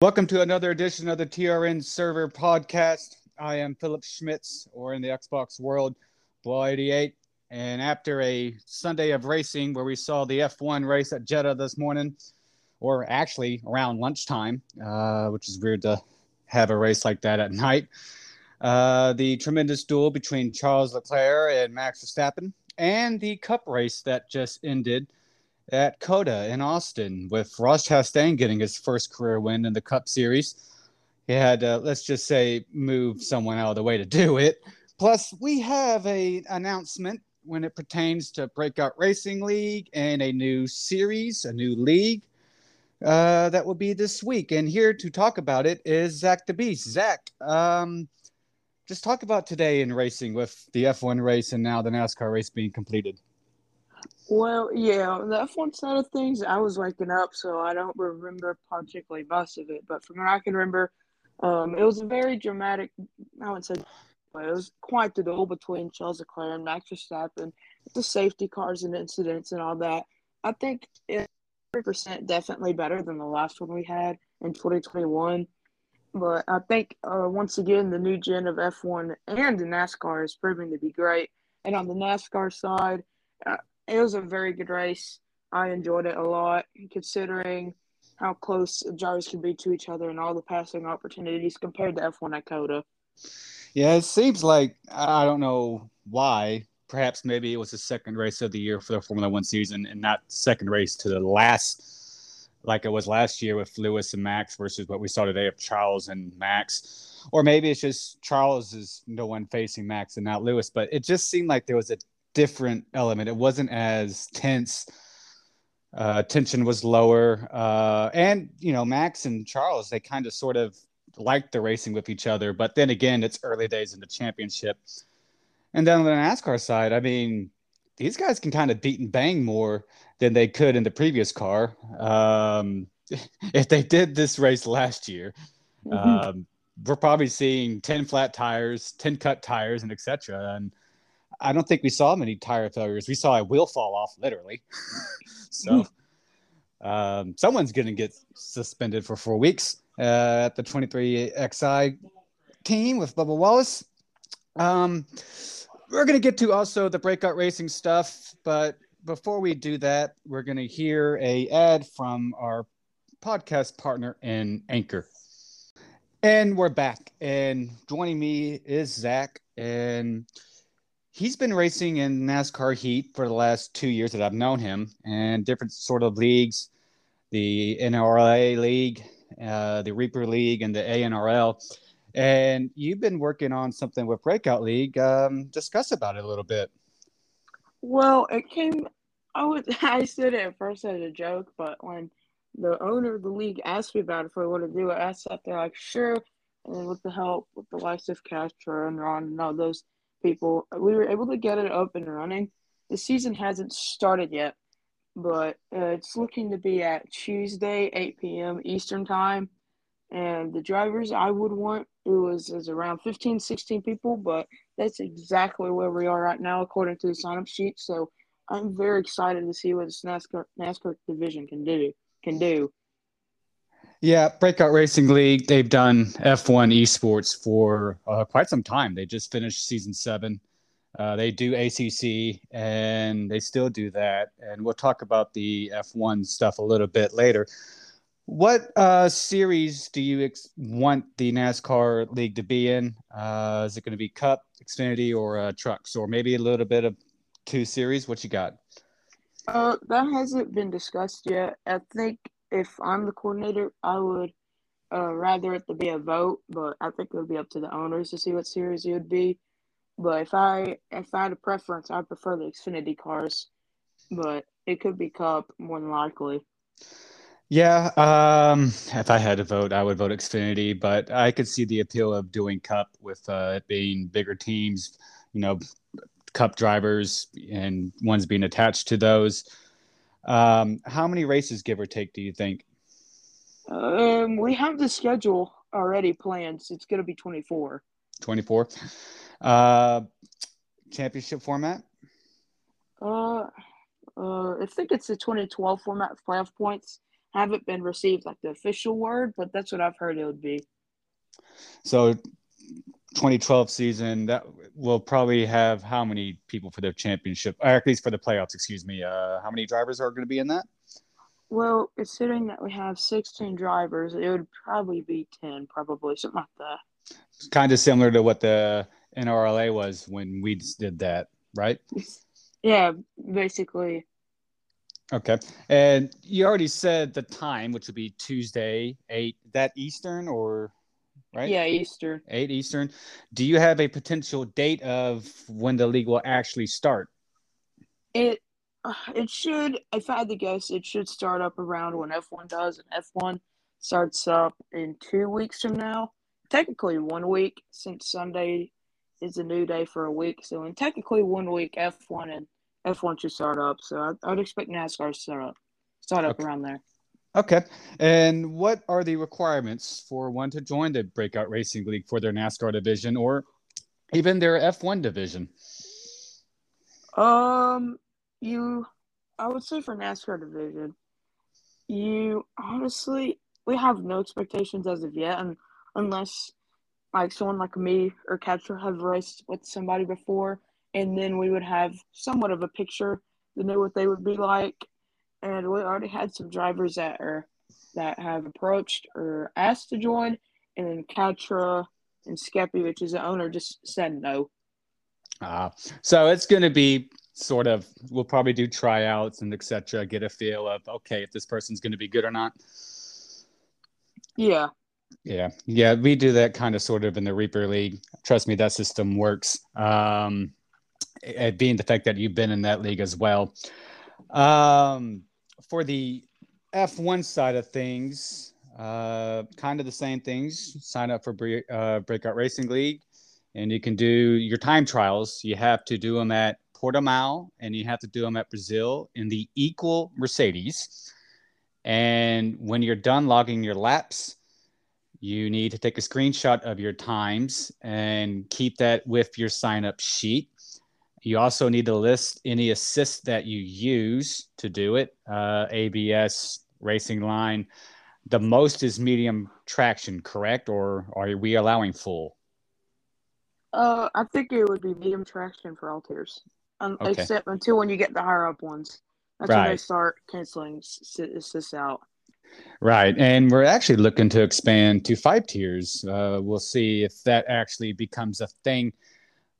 Welcome to another edition of the TRN Server Podcast. I am Phillip Schmitz, or in the Xbox world, Blah88. And after a Sunday of racing where we saw the F1 race at Jeddah this morning, or actually around lunchtime, uh, which is weird to have a race like that at night, uh, the tremendous duel between Charles Leclerc and Max Verstappen, and the Cup race that just ended at COTA in Austin with Ross Chastain getting his first career win in the Cup Series. He had, uh, let's just say, move someone out of the way to do it. Plus, we have a announcement when it pertains to Breakout Racing League and a new series, a new league uh, that will be this week. And here to talk about it is Zach the Beast. Zach, um, just talk about today in racing with the F1 race and now the NASCAR race being completed. Well, yeah, the F1 side of things, I was waking up, so I don't remember particularly most of it. But from what I can remember, um, it was a very dramatic, I would say, but it was quite the duel between Charles Leclerc and Max Verstappen, the safety cars and incidents and all that. I think it's 100% definitely better than the last one we had in 2021. But I think, uh, once again, the new gen of F1 and the NASCAR is proving to be great. And on the NASCAR side, uh, it was a very good race. I enjoyed it a lot, considering how close drivers could be to each other and all the passing opportunities compared to F1 at COTA. Yeah, it seems like I don't know why. Perhaps maybe it was the second race of the year for the Formula One season, and not second race to the last, like it was last year with Lewis and Max versus what we saw today of Charles and Max. Or maybe it's just Charles is no one facing Max and not Lewis, but it just seemed like there was a different element. It wasn't as tense. Uh, tension was lower, uh, and you know Max and Charles they kind of sort of liked the racing with each other. But then again, it's early days in the championship. And then on the NASCAR side, I mean, these guys can kind of beat and bang more than they could in the previous car. Um, if they did this race last year, mm-hmm. um, we're probably seeing 10 flat tires, 10 cut tires, and etc. And I don't think we saw many tire failures. We saw a wheel fall off literally. so um, someone's going to get suspended for four weeks uh, at the 23XI team with Bubba Wallace. Um, we're going to get to also the breakout racing stuff, but before we do that, we're going to hear a ad from our podcast partner in Anchor. And we're back. And joining me is Zach. And he's been racing in NASCAR heat for the last two years that I've known him, and different sort of leagues, the NRA league, uh, the Reaper League, and the ANRL. And you've been working on something with Breakout League. Um, discuss about it a little bit. Well, it came. I would. I said it at first as a joke, but when the owner of the league asked me about it, if I want to do it, I sat there like, sure. And with the help with the likes of Castro and Ron and all those people. We were able to get it up and running. The season hasn't started yet, but uh, it's looking to be at Tuesday, 8 p.m. Eastern Time. And the drivers I would want it was is around 15, 16 people, but that's exactly where we are right now according to the sign up sheet. So I'm very excited to see what this NASCAR NASCAR division can do can do. Yeah, Breakout Racing League, they've done F1 esports for uh, quite some time. They just finished season seven. Uh, they do ACC and they still do that. And we'll talk about the F1 stuff a little bit later. What uh, series do you ex- want the NASCAR league to be in? Uh, is it going to be Cup, Xfinity, or uh, Trucks, or maybe a little bit of two series? What you got? Uh, that hasn't been discussed yet. I think if I'm the coordinator, I would uh, rather it to be a vote, but I think it would be up to the owners to see what series it would be. But if I if I had a preference, I prefer the Xfinity cars, but it could be Cup more than likely. Yeah, um, if I had to vote, I would vote Xfinity, but I could see the appeal of doing Cup with uh, it being bigger teams, you know, Cup drivers and ones being attached to those. Um, how many races, give or take, do you think? Um, we have the schedule already planned. So it's going to be 24. 24. Uh, championship format? Uh, uh, I think it's the 2012 format, playoff points. haven't been received like the official word, but that's what I've heard it would be. So 2012 season that will probably have how many people for the championship or at least for the playoffs excuse me uh, how many drivers are going to be in that? Well considering that we have 16 drivers it would probably be 10 probably something like that. It's kind of similar to what the nrla was when we did that right? Yeah basically. Okay. And you already said the time which would be tuesday 8 that eastern or right? Yeah, Eastern. Eight Eastern. Do you have a potential date of when the league will actually start? It uh, it should. If I had to guess, it should start up around when F one does, and F one starts up in two weeks from now. Technically, one week since Sunday is a new day for a week. So, in technically one week, F one and F one should start up. So, I, I would expect NASCAR to start up, start up okay. around there. Okay. And what are the requirements for one to join the Breakout Racing League for their NASCAR division or even their F1 division? Um, you, I would say for NASCAR division, you honestly, we have no expectations as of yet, and unless like someone like me or Catcher have raced with somebody before, and then we would have somewhat of a picture to know what they would be like and we already had some drivers that are that have approached or asked to join, and then Katra and Skeppy, which is the owner, just said no. Uh, so it's going to be sort of we'll probably do tryouts and etc. Get a feel of okay if this person's going to be good or not. Yeah. Yeah, yeah, we do that kind of sort of in the Reaper League. Trust me, that system works. Um, it being the fact that you've been in that league as well. Um, for the F1 side of things, uh, kind of the same things. Sign up for uh, Breakout Racing League, and you can do your time trials. You have to do them at Portimao, and you have to do them at Brazil in the equal Mercedes. And when you're done logging your laps, you need to take a screenshot of your times and keep that with your sign up sheet. You also need to list any assist that you use to do it uh, ABS, racing line. The most is medium traction, correct? Or are we allowing full? Uh, I think it would be medium traction for all tiers, um, okay. except until when you get the higher up ones. That's right. when they start canceling assists out. Right. And we're actually looking to expand to five tiers. Uh, we'll see if that actually becomes a thing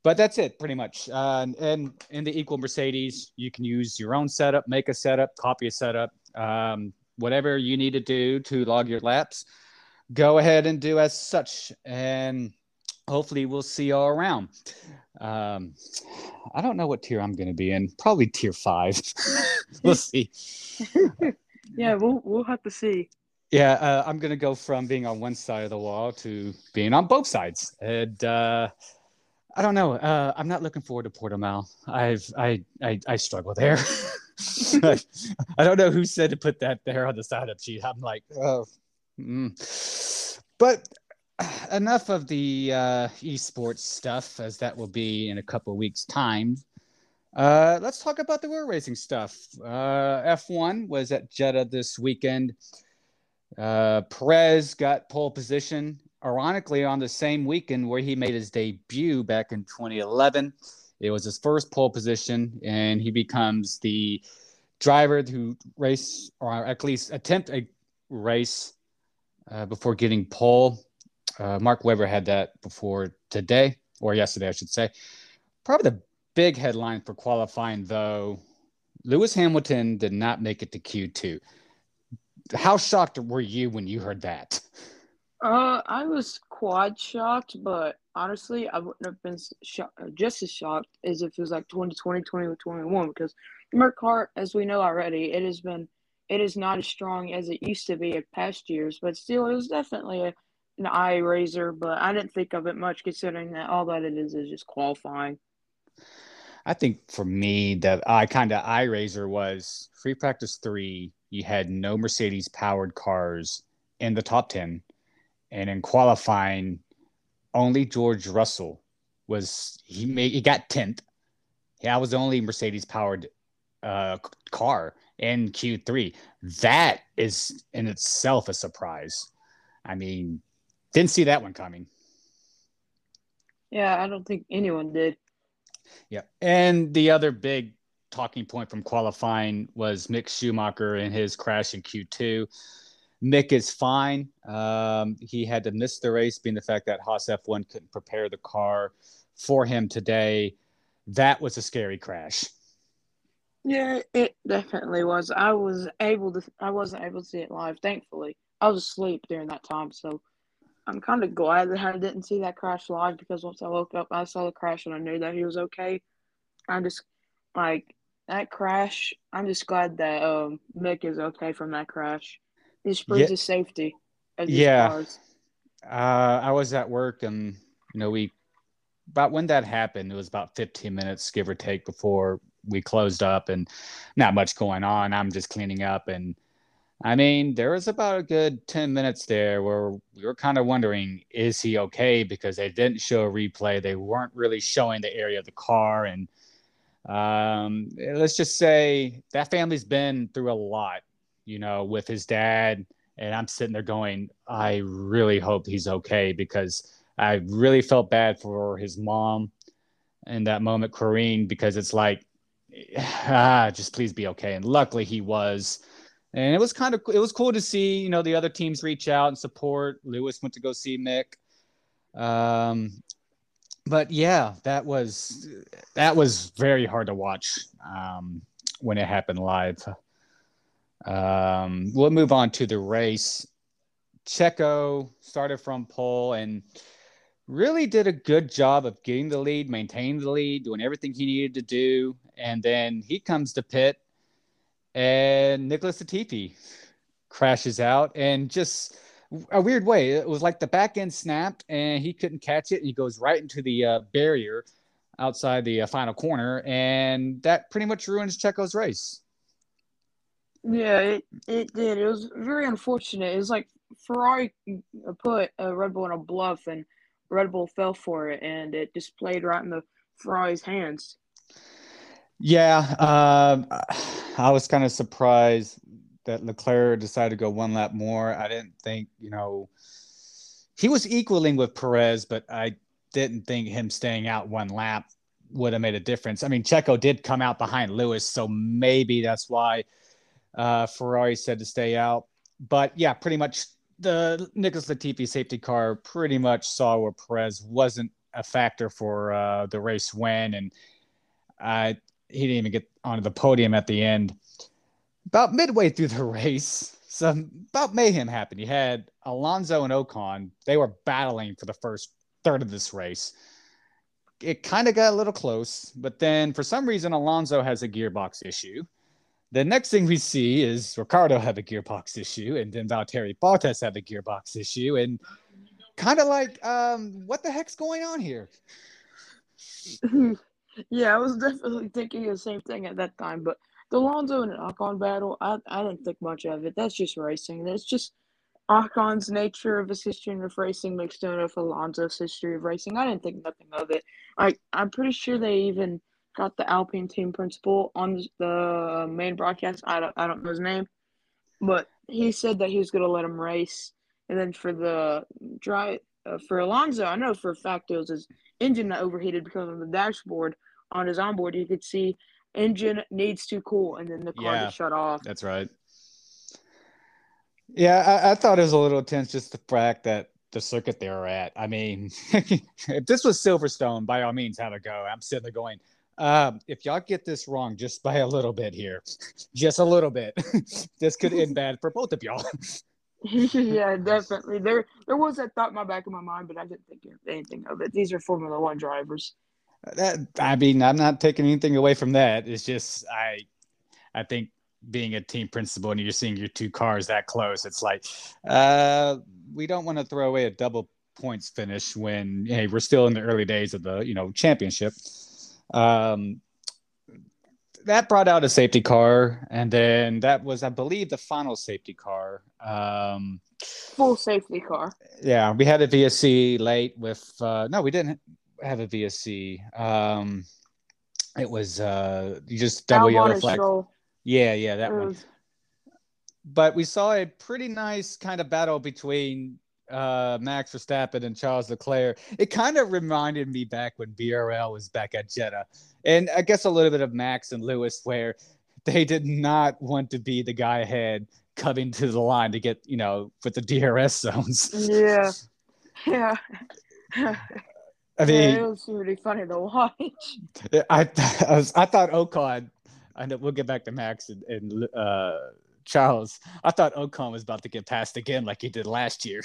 but that's it pretty much. Uh, and in the equal Mercedes, you can use your own setup, make a setup, copy a setup, um, whatever you need to do to log your laps. Go ahead and do as such, and hopefully we'll see you all around. Um, I don't know what tier I'm going to be in. Probably tier five. we'll see. yeah, we'll we'll have to see. Yeah, uh, I'm going to go from being on one side of the wall to being on both sides, and. Uh, I don't know. Uh, I'm not looking forward to Portimao. I've I I, I struggle there. I don't know who said to put that there on the sign up sheet. I'm like, oh, mm. but enough of the uh, esports stuff, as that will be in a couple weeks' time. Uh, let's talk about the world racing stuff. Uh, F1 was at Jeddah this weekend. Uh, Perez got pole position ironically on the same weekend where he made his debut back in 2011. It was his first pole position, and he becomes the driver who race or at least attempt a race uh, before getting pole. Uh, Mark Webber had that before today or yesterday, I should say. Probably the big headline for qualifying, though, Lewis Hamilton did not make it to Q2. How shocked were you when you heard that? Uh, I was quad shocked, but honestly, I wouldn't have been shocked, just as shocked as if it was like 2020, 2021 because Merckart, as we know already, it has been, it is not as strong as it used to be in past years, but still, it was definitely a, an eye raiser. But I didn't think of it much considering that all that it is is just qualifying. I think for me, that I kind of eye raiser was free practice three. You had no Mercedes powered cars in the top 10 and in qualifying, only George Russell was he made he got tenth. Yeah, I was the only Mercedes powered uh, car, in Q3. That is in itself a surprise. I mean, didn't see that one coming. Yeah, I don't think anyone did. Yeah. And the other big talking point from qualifying was Mick Schumacher and his crash in Q2. Mick is fine. Um, he had to miss the race, being the fact that Haas F1 couldn't prepare the car for him today. That was a scary crash. Yeah, it definitely was. I was able to. I wasn't able to see it live, thankfully. I was asleep during that time, so I'm kind of glad that I didn't see that crash live because once I woke up, I saw the crash and I knew that he was okay. I'm just like that crash. I'm just glad that um, Mick is okay from that crash. Just proves yeah. safety. yeah. Uh, I was at work and you know we about when that happened, it was about 15 minutes, give or take, before we closed up, and not much going on. I'm just cleaning up, and I mean, there was about a good 10 minutes there where we were kind of wondering, is he okay? Because they didn't show a replay. They weren't really showing the area of the car. And um, let's just say that family's been through a lot, you know, with his dad. And I'm sitting there going, I really hope he's okay because I really felt bad for his mom in that moment, Corrine, because it's like, ah, just please be okay. And luckily he was and it was kind of it was cool to see you know the other teams reach out and support. Lewis went to go see Mick, um, but yeah, that was that was very hard to watch um, when it happened live. Um, we'll move on to the race. Checo started from pole and really did a good job of getting the lead, maintaining the lead, doing everything he needed to do, and then he comes to pit and Nicholas Latifi crashes out and just a weird way. It was like the back end snapped and he couldn't catch it, and he goes right into the uh, barrier outside the uh, final corner, and that pretty much ruins Checo's race. Yeah, it, it did. It was very unfortunate. It was like Ferrari put a Red Bull in a bluff, and Red Bull fell for it, and it just played right in the Ferrari's hands. Yeah, um, I was kind of surprised that Leclerc decided to go one lap more. I didn't think, you know, he was equaling with Perez, but I didn't think him staying out one lap would have made a difference. I mean, Checo did come out behind Lewis, so maybe that's why uh, Ferrari said to stay out. But yeah, pretty much the Nicholas Latifi safety car pretty much saw where Perez wasn't a factor for uh, the race win, and I he didn't even get onto the podium at the end. About midway through the race, some about mayhem happened. You had Alonso and Ocon. They were battling for the first third of this race. It kind of got a little close, but then for some reason Alonso has a gearbox issue. The next thing we see is Ricciardo have a gearbox issue, and then Valtteri Bottas have a gearbox issue, and kind of like, um, what the heck's going on here? Yeah, I was definitely thinking the same thing at that time. But the Alonso and Ocon battle, I, I didn't think much of it. That's just racing. It's just Ocon's nature of his history of racing mixed in with Alonso's history of racing. I didn't think nothing of it. I I'm pretty sure they even got the Alpine team principal on the main broadcast. I don't I don't know his name, but he said that he was going to let him race. And then for the drive uh, for Alonso, I know for a fact it was his engine that overheated because of the dashboard on his onboard, you could see engine needs to cool, and then the car yeah, just shut off. That's right. Yeah, I, I, thought it was a little tense just the fact that the circuit they were at. I mean, if this was Silverstone, by all means, have a go. I'm sitting there going, um, if y'all get this wrong just by a little bit here, just a little bit, this could end bad for both of y'all. yeah, definitely. There, there was that thought in my back of my mind, but I didn't think anything of it. These are Formula One drivers. That I mean, I'm not taking anything away from that. It's just I, I think being a team principal and you're seeing your two cars that close, it's like, uh, we don't want to throw away a double points finish when hey we're still in the early days of the you know championship. Um, that brought out a safety car, and then that was, I believe, the final safety car. Um, Full safety car. Yeah, we had a VSC late with. Uh, no, we didn't have a VSC. Um, it was uh, you just double yellow flag. Yeah, yeah, that It one. But we saw a pretty nice kind of battle between uh, Max Verstappen and Charles Leclerc. It kind of reminded me back when BRL was back at Jeddah, and I guess a little bit of Max and Lewis, where they did not want to be the guy ahead coming to the line to get you know with the DRS zones. Yeah. Yeah. I yeah, mean, it was really funny to watch. I I, was, I thought Ocon. I know we'll get back to Max and, and uh, Charles. I thought Ocon was about to get passed again, like he did last year.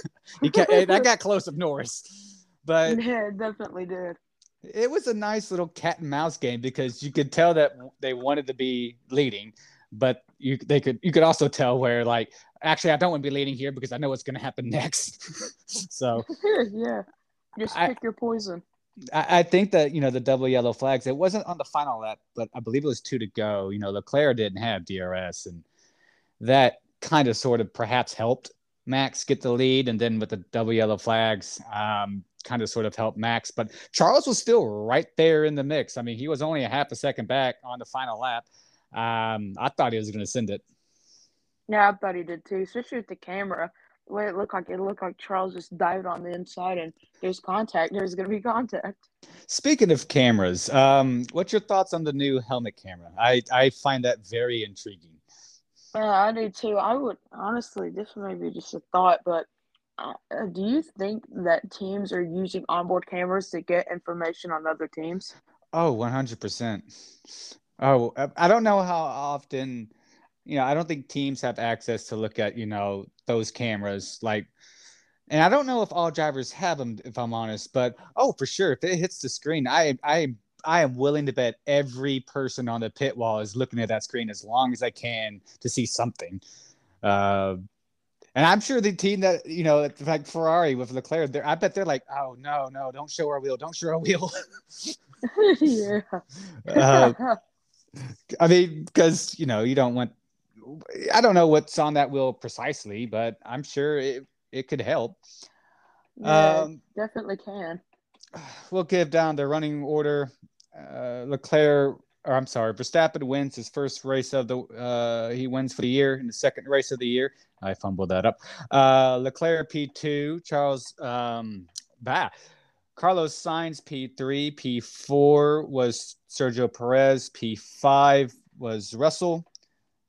he I got close of Norris, but Yeah, it definitely did. it was a nice little cat and mouse game because you could tell that they wanted to be leading, but you they could you could also tell where like actually I don't want to be leading here because I know what's going to happen next. so yeah. Just I- pick your poison. I, I think that you know the double yellow flags. It wasn't on the final lap, but I believe it was two to go. You know, Leclerc didn't have DRS, and that kind of sort of perhaps helped Max get the lead. And then with the double yellow flags, um, kind of sort of helped Max. But Charles was still right there in the mix. I mean, he was only a half a second back on the final lap. Um, I thought he was going to send it. Yeah, I thought he did too, especially with the camera. The way it looked like it looked like Charles just dived on the inside and there's contact. There's gonna be contact. Speaking of cameras, um, what's your thoughts on the new helmet camera? I, I find that very intriguing. Yeah, I do too. I would honestly, this may be just a thought, but uh, do you think that teams are using onboard cameras to get information on other teams? Oh, 100%. Oh, I don't know how often, you know, I don't think teams have access to look at, you know, those cameras. Like, and I don't know if all drivers have them, if I'm honest, but oh, for sure. If it hits the screen, I, I, I am willing to bet every person on the pit wall is looking at that screen as long as I can to see something. Uh, and I'm sure the team that, you know, like Ferrari with Leclerc, I bet they're like, oh, no, no, don't show our wheel. Don't show our wheel. yeah. uh, I mean, because you know, you don't want. I don't know what's on that wheel precisely, but I'm sure it it could help. yeah, Um, definitely can. we'll give down the running order. Uh, Leclerc, or I'm sorry, Verstappen wins his first race of the. Uh, he wins for the year in the second race of the year. I fumbled that up. Uh, Leclerc P2, Charles. Um, bah. Carlos Sainz P3, P4 was Sergio Perez, P5 was Russell,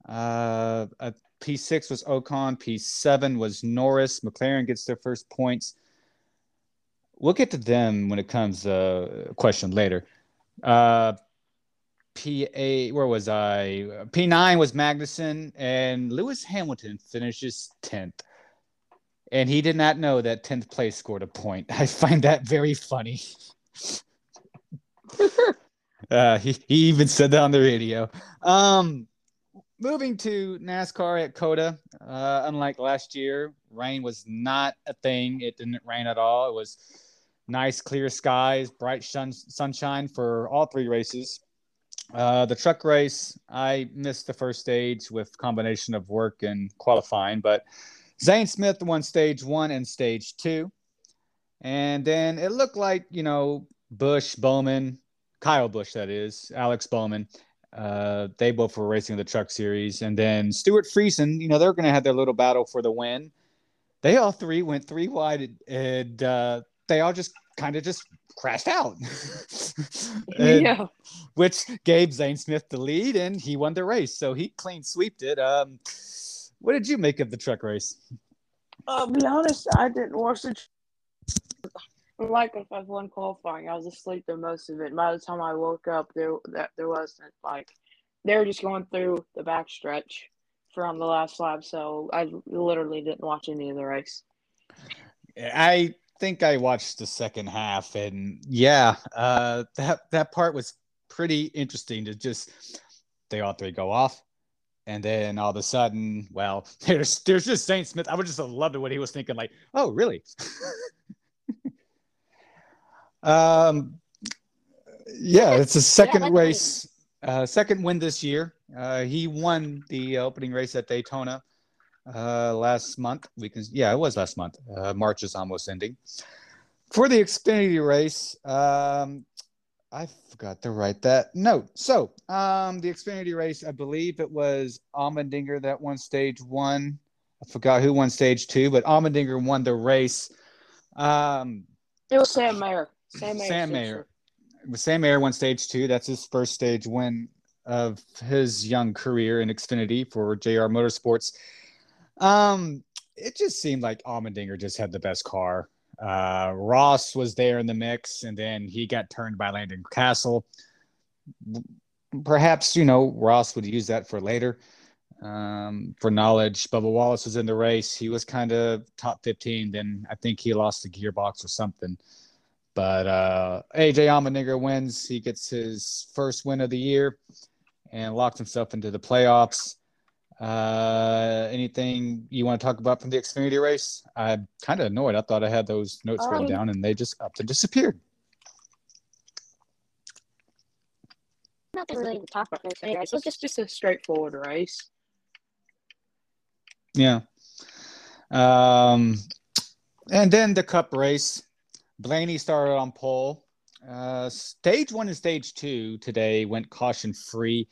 uh, uh, P6 was Ocon, P7 was Norris. McLaren gets their first points. We'll get to them when it comes uh, question later. Uh, P8, where was I? P9 was Magnussen, and Lewis Hamilton finishes 10th and he did not know that 10th place scored a point. I find that very funny. uh, he, he even said that on the radio. Um, moving to NASCAR at COTA, uh, unlike last year, rain was not a thing. It didn't rain at all. It was nice, clear skies, bright sun, sunshine for all three races. Uh, the truck race, I missed the first stage with combination of work and qualifying, but Zane Smith won stage one and stage two. And then it looked like, you know, Busch, Bowman, Kyle Busch, that is, Alex Bowman, uh, they both were racing the truck series. And then Stewart Friesen, you know, they're going to have their little battle for the win. They all three went three wide and uh, they all just kind of just crashed out. And- yeah. which gave Zane Smith the lead and he won the race. So he clean sweeped it. Um, what did you make of the truck race? I'll be honest, I didn't watch it. Like if I've won qualifying, I was asleep through most of it. By the time I woke up, there that there wasn't like they were just going through the backstretch from the last lap, so I literally didn't watch any of the race. I think I watched the second half, and yeah, uh, that that part was pretty interesting. To just they all three go off, and then all of a sudden, well, there's there's just Zane Smith. I would just have loved it what he was thinking, like, oh, really? um, yeah, it's a second think- race, uh, second win this year. Uh, he won the opening race at Daytona uh, last month. We can, yeah, it was last month. Uh, March is almost ending. For the Xfinity race, um, I forgot to write that note. So, um, the Xfinity race, I believe it was Allmendinger that won stage one. I forgot who won stage two, but Allmendinger won the race. Um, it was Sam Mayer. Sam Mayer. Sam Mayer. Sam Mayer won stage two. That's his first stage win of his young career in Xfinity for JR Motorsports. Um, it just seemed like Allmendinger just had the best car. Uh, Ross was there in the mix, and then he got turned by Landon Cassill. Perhaps you know Ross would use that for later um, for knowledge. Bubba Wallace was in the race. He was kind of top 15. Then I think he lost the gearbox or something. But uh, AJ Allmendinger wins. He gets his first win of the year and locks himself into the playoffs. Uh, anything you want to talk about from the Xfinity race? I'm kind of annoyed. I thought I had those notes um, written down and they just up and disappeared. Nothing really to talk about race. It's just, just a straightforward race. Yeah. Um, and then the cup race. Blaney started on pole. Uh, stage one and stage two today went caution free.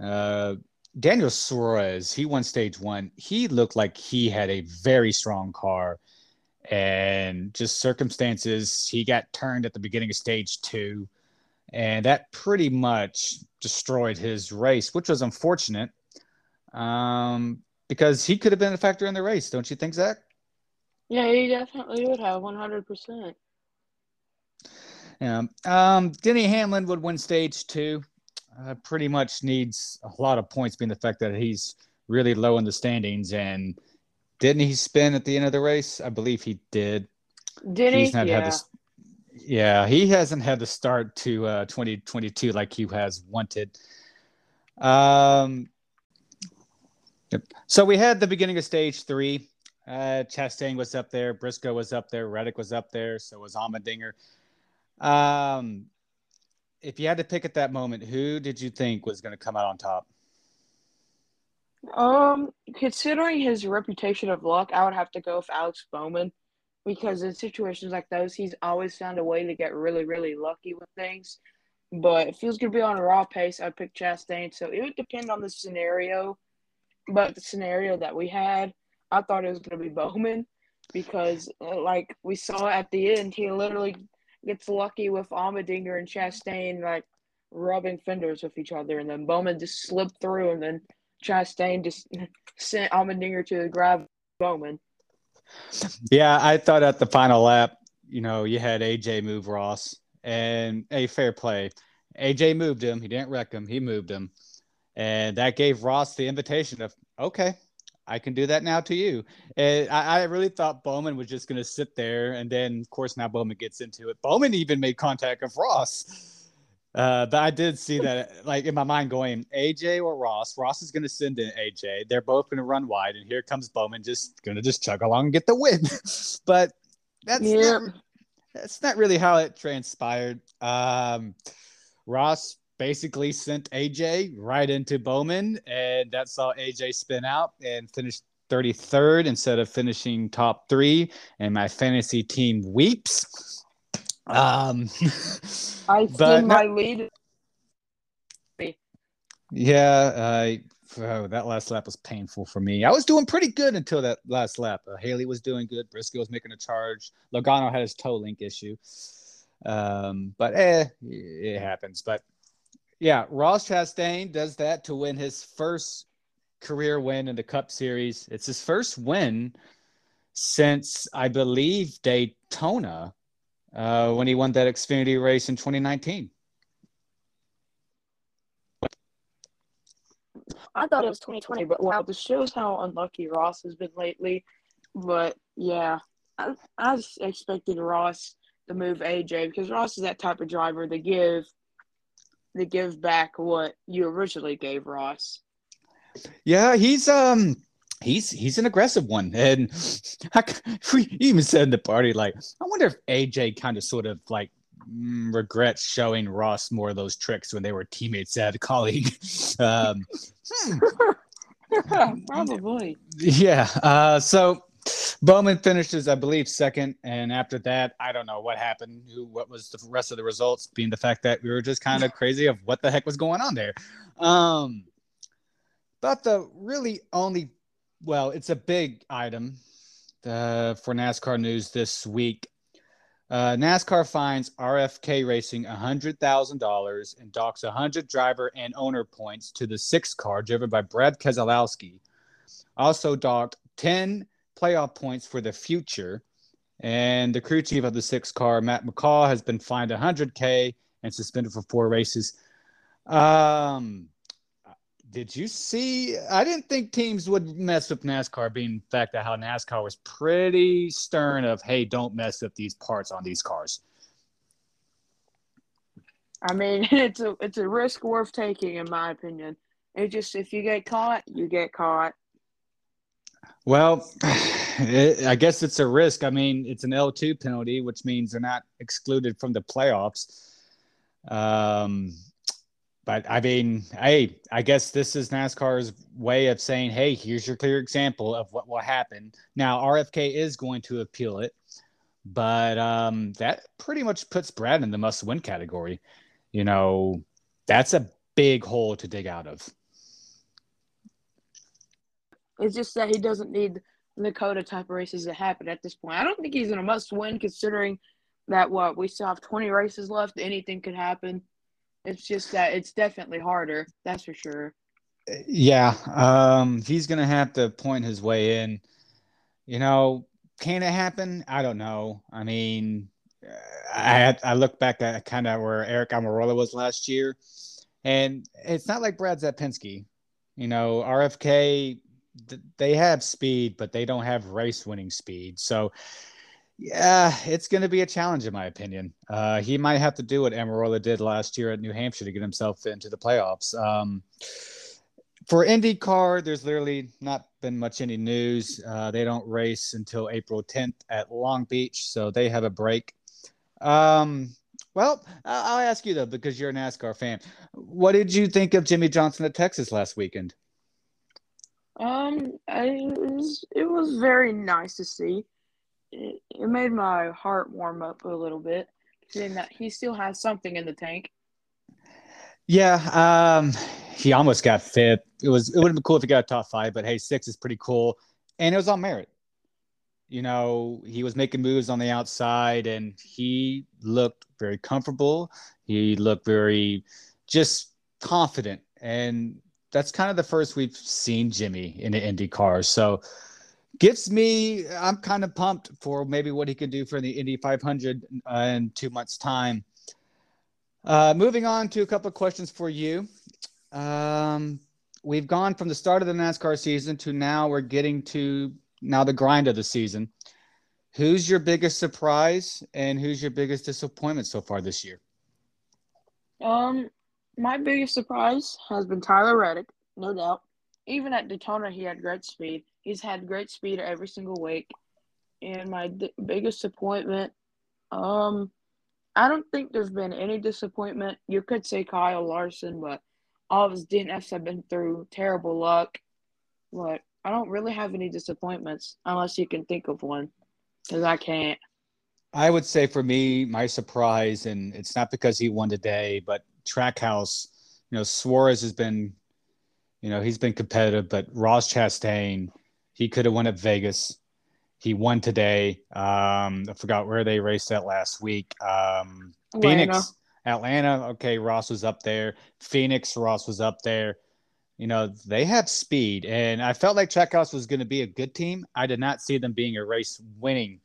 Uh, Daniel Suarez, he won stage one. He looked like he had a very strong car, and just circumstances, he got turned at the beginning of stage two, and that pretty much destroyed his race, which was unfortunate. Um, because he could have been a factor in the race, don't you think, Zach? Yeah, he definitely would have, one hundred percent. Yeah. Um, Denny Hamlin would win stage two. Uh, pretty much needs a lot of points, being the fact that he's really low in the standings. And didn't he spin at the end of the race? I believe he did. Did he's he? Not yeah. Had the, yeah, he hasn't had the start to uh, 2022 like he has wanted. Um, Yep. So we had the beginning of stage three. Uh, Chastain was up there, Briscoe was up there, Reddick was up there, so was Allmendinger. Um, if you had to pick at that moment, who did you think was going to come out on top? Um, considering his reputation of luck, I would have to go with Alex Bowman because in situations like those, he's always found a way to get really, really lucky with things. But if he was going to be on a raw pace, I'd pick Chastain. So it would depend on the scenario but the scenario that we had, I thought it was going to be Bowman because, uh, like we saw at the end, he literally gets lucky with Allmendinger and Chastain like rubbing fenders with each other, and then Bowman just slipped through, and then Chastain just sent Allmendinger to grab Bowman. Yeah, I thought at the final lap, you know, you had AJ move Ross, and a fair play. AJ moved him. He didn't wreck him. He moved him. And that gave Ross the invitation of, okay, I can do that now to you. And I, I really thought Bowman was just going to sit there. And then, of course, now Bowman gets into it. Bowman even made contact with Ross. Uh, but I did see that, like in my mind, going AJ or Ross. Ross is going to send in AJ. They're both going to run wide, and here comes Bowman, just going to just chug along and get the win. but that's yeah. not, that's not really how it transpired. Um, Ross basically sent AJ right into Bowman, and that saw AJ spin out and finish 33rd instead of finishing top three. And my fantasy team weeps. Um, I see my lead. Yeah, I. Oh, that last lap was painful for me. I was doing pretty good until that last lap. Uh, Haley was doing good. Briscoe was making a charge. Logano had his toe link issue. Um, but eh, it happens. But yeah, Ross Chastain does that to win his first career win in the Cup Series. It's his first win since I believe Daytona uh, when he won that Xfinity race in 2019. I thought it was 2020, but wow, this shows how unlucky Ross has been lately. But yeah, I, I was expecting Ross to move AJ because Ross is that type of driver to give to give back what you originally gave Ross. Yeah, he's um he's he's an aggressive one, and I, we even said in the party like I wonder if AJ kind of sort of like mm, regrets showing Ross more of those tricks when they were teammates at Kaulig. um, hmm. Probably. Yeah. Uh, so Bowman finishes, I believe, second, and after that, I don't know what happened. Who, what was the rest of the results? Being the fact that we were just kind of crazy of what the heck was going on there. Um, but the really only, well, it's a big item uh, for NASCAR news this week. Uh, NASCAR fines RFK Racing $100,000 and docks 100 driver and owner points to the six car driven by Brad Keselowski. Also docked 10 playoff points for the future. And the crew chief of the six car, Matt McCall, has been fined 100K and suspended for four races. Um, did you see? I didn't think teams would mess with NASCAR, being the fact that how NASCAR was pretty stern of, hey, don't mess up these parts on these cars. I mean, it's a it's a risk worth taking, in my opinion. It just if you get caught, you get caught. Well, it, I guess it's a risk. I mean, it's an L two penalty, which means they're not excluded from the playoffs. Um, but I mean, hey, I guess this is NASCAR's way of saying, hey, here's your clear example of what will happen. Now, RFK is going to appeal it, but um, that pretty much puts Brad in the must win category. You know, that's a big hole to dig out of. It's just that he doesn't need the COTA type races to happen at this point. I don't think he's in a must win considering that what we still have 20 races left. Anything could happen. It's just that it's definitely harder. That's for sure. Yeah, um, he's gonna have to point his way in. You know, can it happen? I don't know. I mean, I had I look back at kind of where Aric Almirola was last year, and it's not like Brad Keselowski. You know, RFK they have speed, but they don't have race winning speed. So yeah, it's going to be a challenge, in my opinion. Uh, he might have to do what Almirola did last year at New Hampshire to get himself into the playoffs. Um, for IndyCar, there's literally not been much any news. Uh, they don't race until April 10th at Long Beach, so they have a break. Um, well, I'll ask you though, because you're a NASCAR fan. What did you think of Jimmie Johnson at Texas last weekend? Um, I, it was it was very nice to see it, it made my heart warm up a little bit, seeing that he still has something in the tank. Yeah, um, he almost got fifth. It was it would have been cool if he got a top five, but hey, six is pretty cool, and it was on merit. You know, he was making moves on the outside, and he looked very comfortable. He looked very just confident, and that's kind of the first we've seen Jimmie in an Indy car. So gets me i'm kind of pumped for maybe what he can do for the indy 500 uh, in two months time. Uh, moving on to a couple of questions for you. Um, we've gone from the start of the nascar season to now we're getting to now the grind of the season. Who's your biggest surprise and who's your biggest disappointment so far this year? Um my biggest surprise has been tyler reddick no doubt even at daytona he had great speed He's had great speed every single week. And my d- biggest disappointment, um, I don't think there's been any disappointment. You could say Kyle Larson, but all of his DNFs have been through terrible luck. But I don't really have any disappointments unless you can think of one, because I can't. I would say for me, my surprise, and it's not because he won today, but Trackhouse, you know, Suarez has been, you know, he's been competitive, but Ross Chastain he could have won at Vegas. He won today. Um, I forgot where they raced at last week. Um, Phoenix, Atlanta. Okay, Ross was up there. Phoenix, Ross was up there. You know, they have speed, and I felt like Trackhouse was going to be a good team. I did not see them being a race winning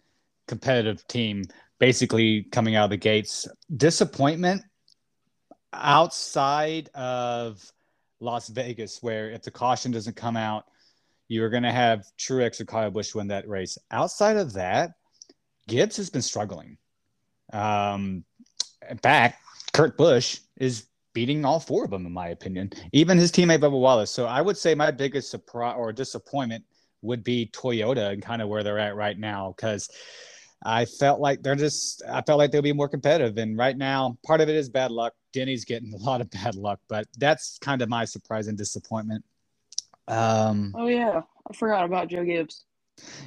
competitive team, basically coming out of the gates. Disappointment outside of Las Vegas, where if the caution doesn't come out, you are going to have Truex or Kyle Busch win that race. Outside of that, Gibbs has been struggling. Um, fact, Kurt Busch is beating all four of them, in my opinion, even his teammate Bubba Wallace. So I would say my biggest surprise or disappointment would be Toyota and kind of where they're at right now because I felt like they're just I felt like they'll be more competitive. And right now, part of it is bad luck. Denny's getting a lot of bad luck, but that's kind of my surprise and disappointment. Um, oh yeah, I forgot about Joe Gibbs.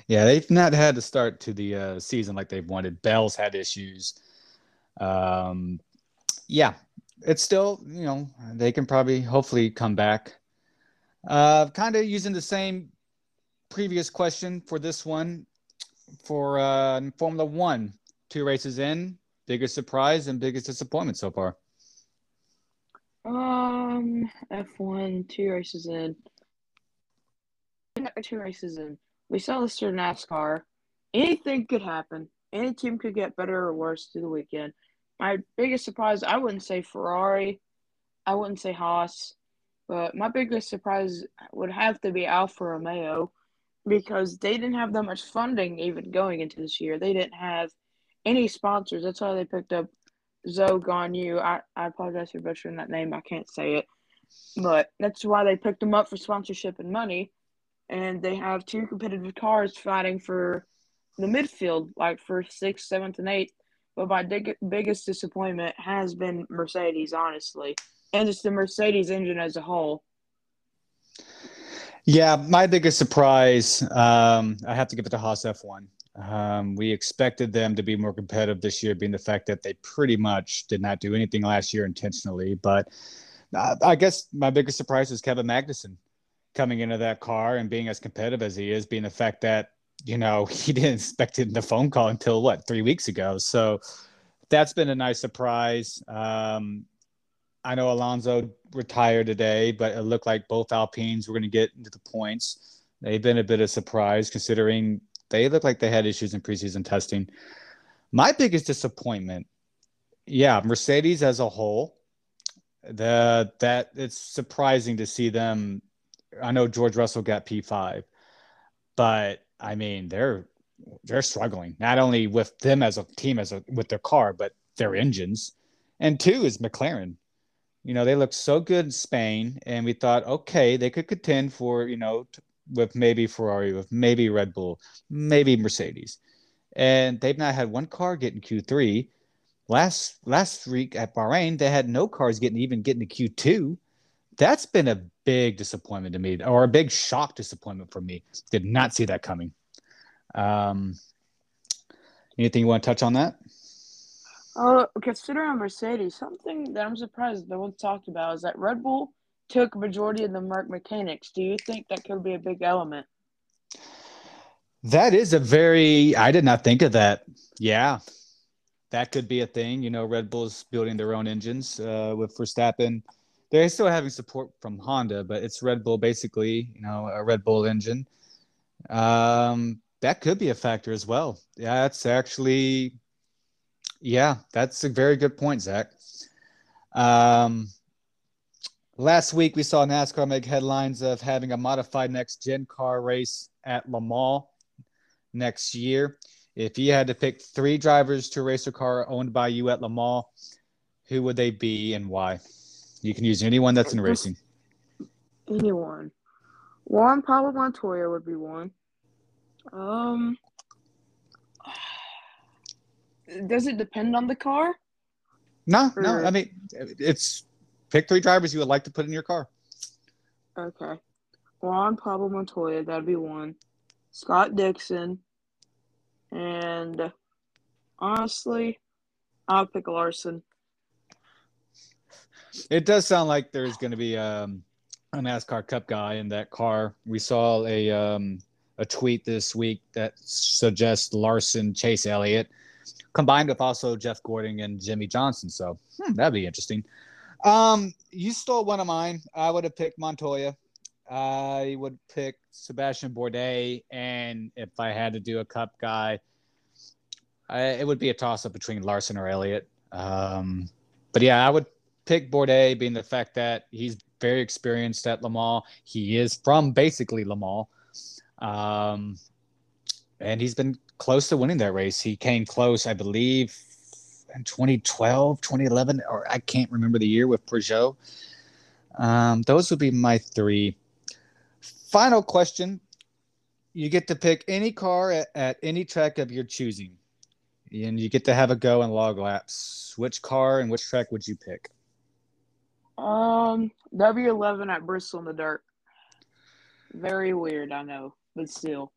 Yeah, they've not had to start to the uh, season like they've wanted. Bell's had issues. Um, yeah, it's still you know they can probably hopefully come back. Uh, kind of using the same previous question for this one for uh, Formula One. Two races in, biggest surprise and biggest disappointment so far. Um, F1, two races in. Two races in. We saw this through NASCAR. Anything could happen. Any team could get better or worse through the weekend. My biggest surprise, I wouldn't say Ferrari. I wouldn't say Haas. But my biggest surprise would have to be Alfa Romeo because they didn't have that much funding even going into this year. They didn't have any sponsors. That's why they picked up Zhou Guanyu. I, I apologize for butchering that name. I can't say it. But that's why they picked them up for sponsorship and money. And they have two competitive cars fighting for the midfield, like for sixth, seventh, and eighth. But my dig- biggest disappointment has been Mercedes, honestly, and just the Mercedes engine as a whole. Yeah, my biggest surprise, um, I have to give it to Haas F1. Um, we expected them to be more competitive this year, being the fact that they pretty much did not do anything last year intentionally. But uh, I guess my biggest surprise is Kevin Magnussen coming into that car and being as competitive as he is, being the fact that you know he didn't expect it in the phone call until what three weeks ago. So that's been a nice surprise. Um, I know Alonso retired today, but it looked like both Alpines were going to get into the points. They've been a bit of surprise considering they look like they had issues in preseason testing. My biggest disappointment, yeah, Mercedes as a whole. The that it's surprising to see them. I know George Russell got P5, but I mean they're they're struggling not only with them as a team as a with their car, but their engines. And two is McLaren. You know, they looked so good in Spain, and we thought, okay, they could contend for you know with maybe Ferrari, with maybe Red Bull, maybe Mercedes. And they've not had one car get in Q3. Last last week at Bahrain, they had no cars getting even getting to Q2. That's been a big disappointment to me, or a big shock disappointment for me. Did not see that coming. Um, anything you want to touch on that? Uh, considering Mercedes, something that I'm surprised no one talked about is that Red Bull took majority of the Merc mechanics. Do you think that could be a big element? That is a very I did not think of that. Yeah. That could be a thing. You know, Red Bull's building their own engines uh, with Verstappen. They're still having support from Honda, but it's Red Bull basically, you know, a Red Bull engine. Um, that could be a factor as well. Yeah, that's actually, yeah, that's a very good point, Zach. Um, Last week, we saw NASCAR make headlines of having a modified next gen car race at Le Mans next year. If you had to pick three drivers to race a car owned by you at Le Mans, who would they be and why? You can use anyone that's in racing. Anyone. Juan Pablo Montoya would be one. Um, does it depend on the car? No, no. I mean, it's Pick three drivers you would like to put in your car. Okay. Juan Pablo Montoya, that'd be one. Scott Dixon. And honestly, I'll pick Larson. It does sound like there's going to be um, a NASCAR Cup guy in that car. We saw a um, a tweet this week that suggests Larson, Chase Elliott, combined with also Jeff Gordon and Jimmie Johnson. So hmm, that'd be interesting. Um, you stole one of mine. I would have picked Montoya. I would pick Sebastian Bourdais, and if I had to do a Cup guy, I, it would be a toss up between Larson or Elliott. Um, but yeah, I would pick Bourdais, being the fact that he's very experienced at Le Mans. He is from basically Le Mans, um, and he's been close to winning that race. He came close, I believe, in 2012, 2011, or I can't remember the year with Peugeot. Um, those would be my three. Final question. You get to pick any car at, at any track of your choosing, and you get to have a go in log laps. Which car and which track would you pick? Um, W11 at Bristol in the dirt. Very weird, I know, but still.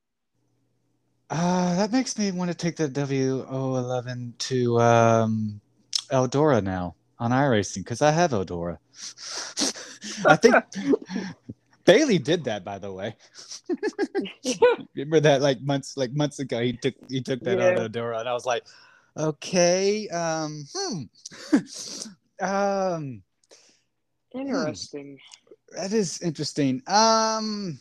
Uh, that makes me want to take the W011 to um, Eldora now on iRacing because I have Eldora. I think Bailey did that, by the way. Remember that like months like months ago he took he took that Yeah. out of Eldora, and I was like, okay, um, hmm, um, Interesting. that is interesting. Um,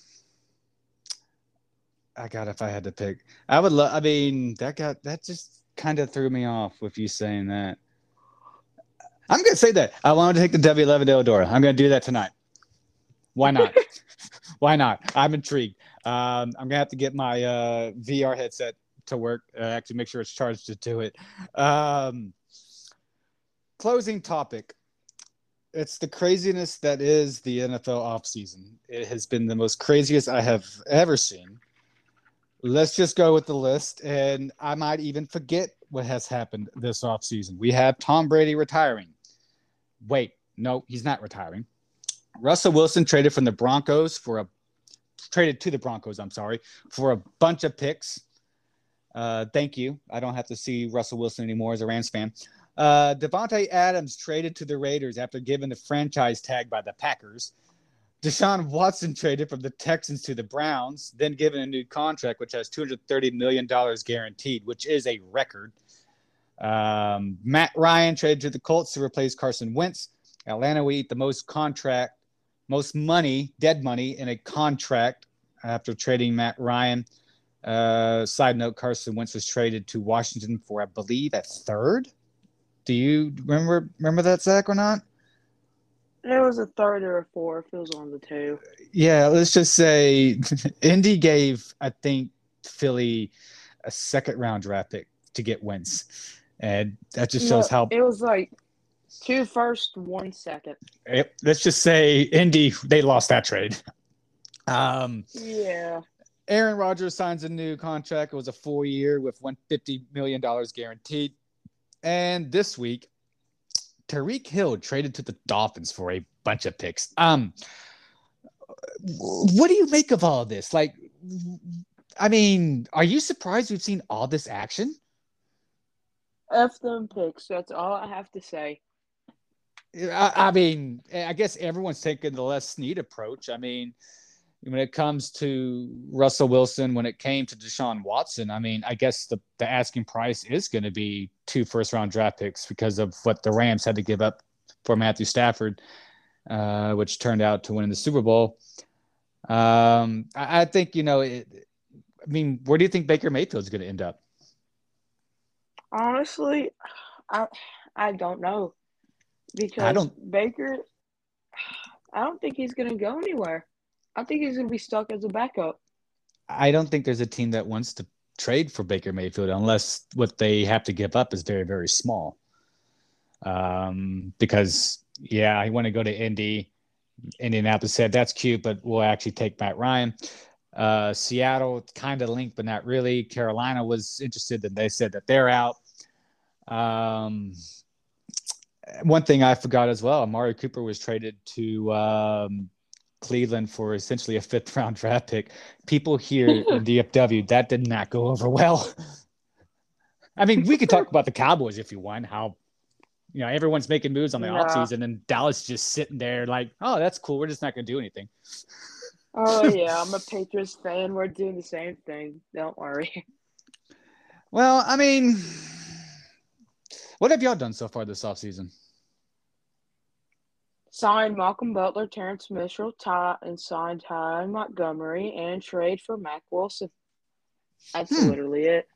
I got if I had to pick, I would love. I mean, that got that just kind of threw me off with you saying that. I'm gonna say that I wanted to take the W11 to Eldora. I'm gonna do that tonight. Why not? Why not? I'm intrigued. Um, I'm gonna have to get my uh, VR headset to work. Uh, actually, make sure it's charged to do it. Um, closing topic. It's the craziness that is the NFL offseason. It has been the most craziest I have ever seen. Let's just go with the list, and I might even forget what has happened this offseason. We have Tom Brady retiring. Wait, no, he's not retiring. Russell Wilson traded from the Broncos for a traded to the Broncos, I'm sorry, for a bunch of picks. Uh, thank you. I don't have to see Russell Wilson anymore as a Rams fan. Uh, Davante Adams traded to the Raiders after given the franchise tag by the Packers. Deshaun Watson traded from the Texans to the Browns, then given a new contract, which has $230 million guaranteed, which is a record. Um, Matt Ryan traded to the Colts to replace Carson Wentz. Atlanta will eat the most contract, most money, dead money in a contract after trading Matt Ryan. Uh, side note: Carson Wentz was traded to Washington for, I believe, a third. Do you remember remember that Zach or not? It was a third or a fourth. It was on the two. Yeah, let's just say Indy gave, I think, Philly a second round draft pick to get Wentz, and that just shows No, how. it was like two first, one second. Yep, let's just say Indy they lost that trade. Um, Yeah. Aaron Rodgers signs a new contract. It was a four year with one fifty million dollars guaranteed. And this week, Tyreek Hill traded to the Dolphins for a bunch of picks. Um, what do you make of all this? Like, I mean, are you surprised we've seen all this action? F them picks. That's all I have to say. I, I mean, I guess everyone's taking the Les Snead approach. I mean, when it comes to Russell Wilson, when it came to Deshaun Watson, I mean, I guess the, the asking price is going to be two first round draft picks because of what the Rams had to give up for Matthew Stafford, uh, which turned out to win in the Super Bowl. Um, I, I think, you know, it, I mean, where do you think Baker Mayfield's going to end up? Honestly, I I don't know because I don't- Baker. I don't think he's gonna go anywhere. I think he's gonna be stuck as a backup. I don't think there's a team that wants to trade for Baker Mayfield unless what they have to give up is very, very small. Um, because yeah, I want to go to Indy. Indianapolis said that's cute, but we'll actually take Matt Ryan. Uh, Seattle kind of linked, but not really. Carolina was interested, and they said that they're out. Um, one thing I forgot as well: Amari Cooper was traded to um, Cleveland for essentially a fifth round draft pick. People here in DFW that did not go over well. I mean, we could talk about the Cowboys if you want, how you know everyone's making moves on the Nah. offseason and Dallas just sitting there like, oh, that's cool. We're just not gonna do anything. Oh yeah, I'm a Patriots fan. We're doing the same thing. Don't worry. Well, I mean, what have y'all done so far this offseason? Signed Malcolm Butler, Terrence Mitchell, Ty, and signed Ty Montgomery, and trade for Mack Wilson. That's Hmm. literally it.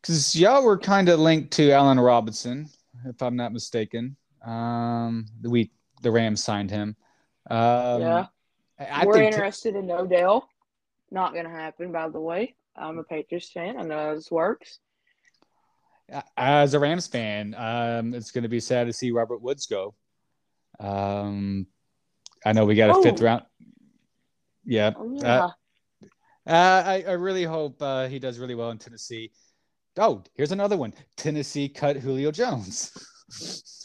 Because y'all were kind of linked to Allen Robinson, if I'm not mistaken. Um, the we the Rams signed him. Um, yeah, I we're interested in Odell. Not gonna happen, by the way. I'm a Patriots fan. I know how this works. as a Rams fan, um, it's going to be sad to see Robert Woods go. Um, I know we got a Oh. fifth round. Yeah, Oh yeah. Uh, uh, I, I really hope uh, he does really well in Tennessee. Oh, here's another one. Tennessee cut Julio Jones.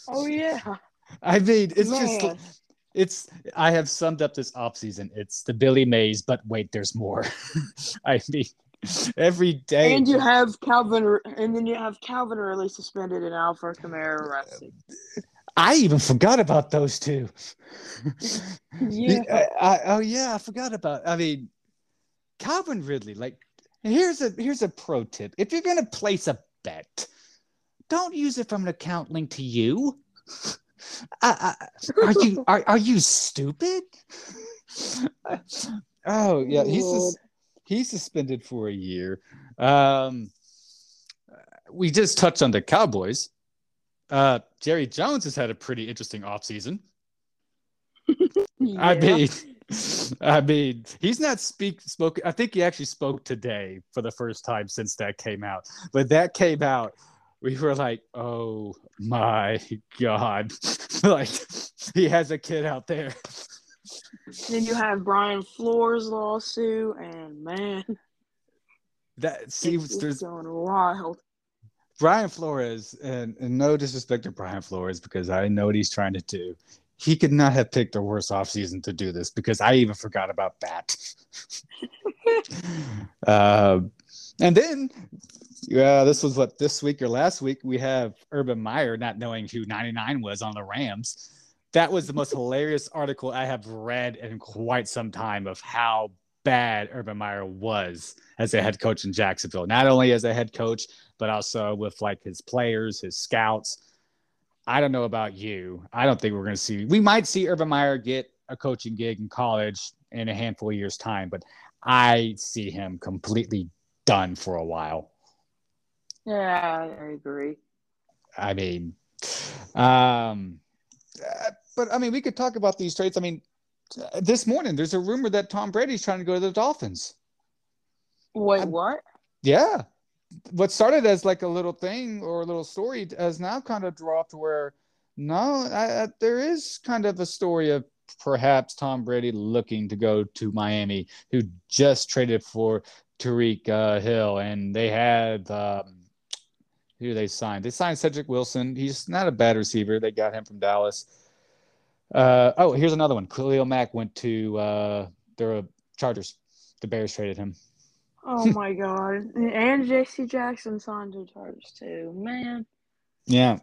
oh yeah. I mean, it's Man. just it's I have summed up this offseason. It's the Billy Mays, but wait, there's more. I mean, every day. And you have Calvin, and then you have Calvin Ridley suspended and Alvin Kamara resting. I even forgot about those two. Yeah. I, I, oh yeah, I forgot about. I mean, Calvin Ridley. Like, here's a here's a pro tip: if you're gonna place a bet, don't use it from an account linked to you. I, are you are, are you stupid? oh yeah, he's sus- he's suspended for a year. Um, we just touched on the Cowboys. Uh, Jerry Jones has had a pretty interesting offseason. I mean, I mean, he's not speak spoke. I think he actually spoke today for the first time since that came out. But that came out, we were like, "Oh my god!" like he has a kid out there. Then you have Brian Flores lawsuit, and man, That seems there's going wild. Brian Flores, and, and no disrespect to Brian Flores because I know what he's trying to do. He could not have picked a worse offseason to do this because I even forgot about that. Um and then, yeah, this was what this week or last week we have Urban Meyer not knowing who 99 was on the Rams. That was the most hilarious article I have read in quite some time of how bad Urban Meyer was as a head coach in Jacksonville. Not only as a head coach, but also with like his players, his scouts. I don't know about you. I don't think we're going to see. We might see Urban Meyer get a coaching gig in college in a handful of years' time, but I see him completely done for a while. Yeah, I agree. I mean, um, but I mean, we could talk about these trades. I mean, this morning there's a rumor that Tom Brady's trying to go to the Dolphins. Wait, I'm- what? Yeah. What started as like a little thing or a little story has now kind of dropped where no, I, I, there is kind of a story of perhaps Tom Brady looking to go to Miami, who just traded for Tyreek uh, Hill, and they had um, who they signed. They signed Cedric Wilson. He's not a bad receiver. They got him from Dallas. Uh, oh, here's another one. Khalil Mack went to uh, the Chargers. The Bears traded him. Oh my god. And JC Jackson signed to Chargers too. Man. Yeah.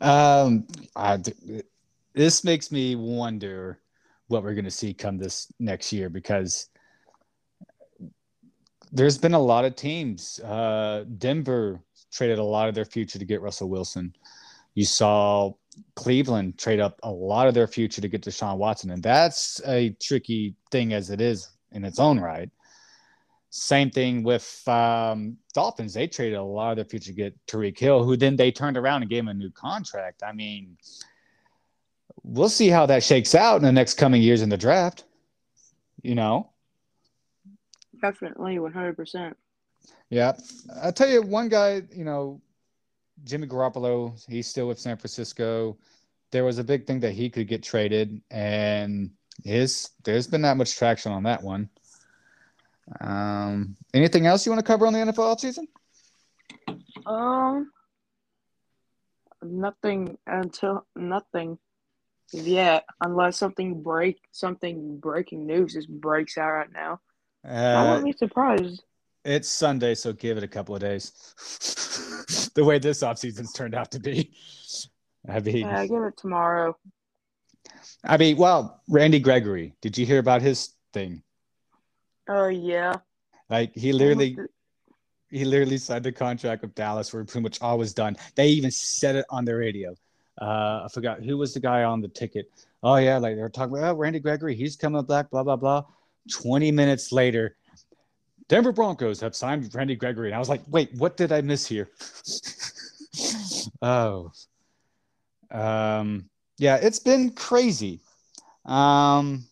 Um, I, this makes me wonder what we're going to see come this next year because there's been a lot of teams. Uh, Denver traded a lot of their future to get Russell Wilson. You saw Cleveland trade up a lot of their future to get Deshaun Watson, and that's a tricky thing as it is in its own right. Same thing with um, Dolphins. They traded a lot of their future to get Tyreek Hill, who then they turned around and gave him a new contract. I mean, we'll see how that shakes out in the next coming years in the draft. You know, Definitely 100%. yeah. I'll tell you one guy, you know, Jimmy Garoppolo, he's still with San Francisco. There was a big thing that he could get traded, and his there's been not much traction on that one. Um, anything else you want to cover on the NFL offseason? Um, nothing until nothing yet, unless something break something breaking news just breaks out right now. I Uh, wouldn't be surprised. it's Sunday, so give it a couple of days. the way this offseason's turned out to be. I mean, Yeah, give it tomorrow. I mean, well, Randy Gregory, did you hear about his thing? Oh yeah. Like he literally he literally signed a contract with Dallas where pretty much all was done. They even said it on the radio. Uh, I forgot who was the guy on the ticket. Oh yeah, like they're talking about oh, Randy Gregory, he's coming back, blah blah blah. Twenty minutes later, Denver Broncos have signed Randy Gregory, and I was like, wait, what did I miss here? oh, um, yeah, it's been crazy. Um,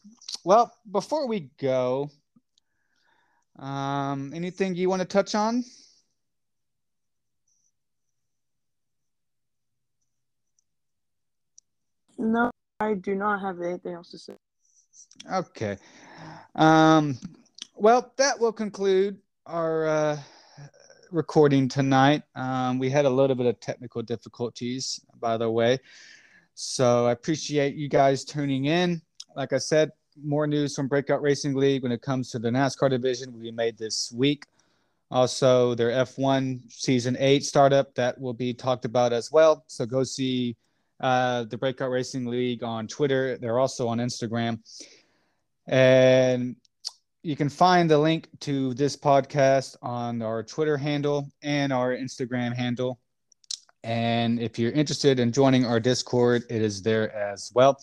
well, before we go, um, anything you want to touch on? No, I do not have anything else to say. Okay. Um, well, that will conclude our uh, recording tonight. Um, we had a little bit of technical difficulties, by the way. So I appreciate you guys tuning in. Like I said, more news from Breakout Racing League when it comes to the NASCAR division will be made this week. Also, their F1 season eight startup that will be talked about as well. So go see uh, the Breakout Racing League on Twitter. They're also on Instagram. And you can find the link to this podcast on our Twitter handle and our Instagram handle. And if you're interested in joining our Discord, it is there as well.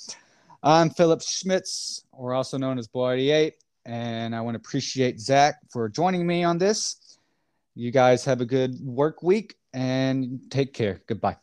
I'm Phillip Schmitz, or also known as Boy 88, and I want to appreciate Zach for joining me on this. You guys have a good work week and take care. Goodbye.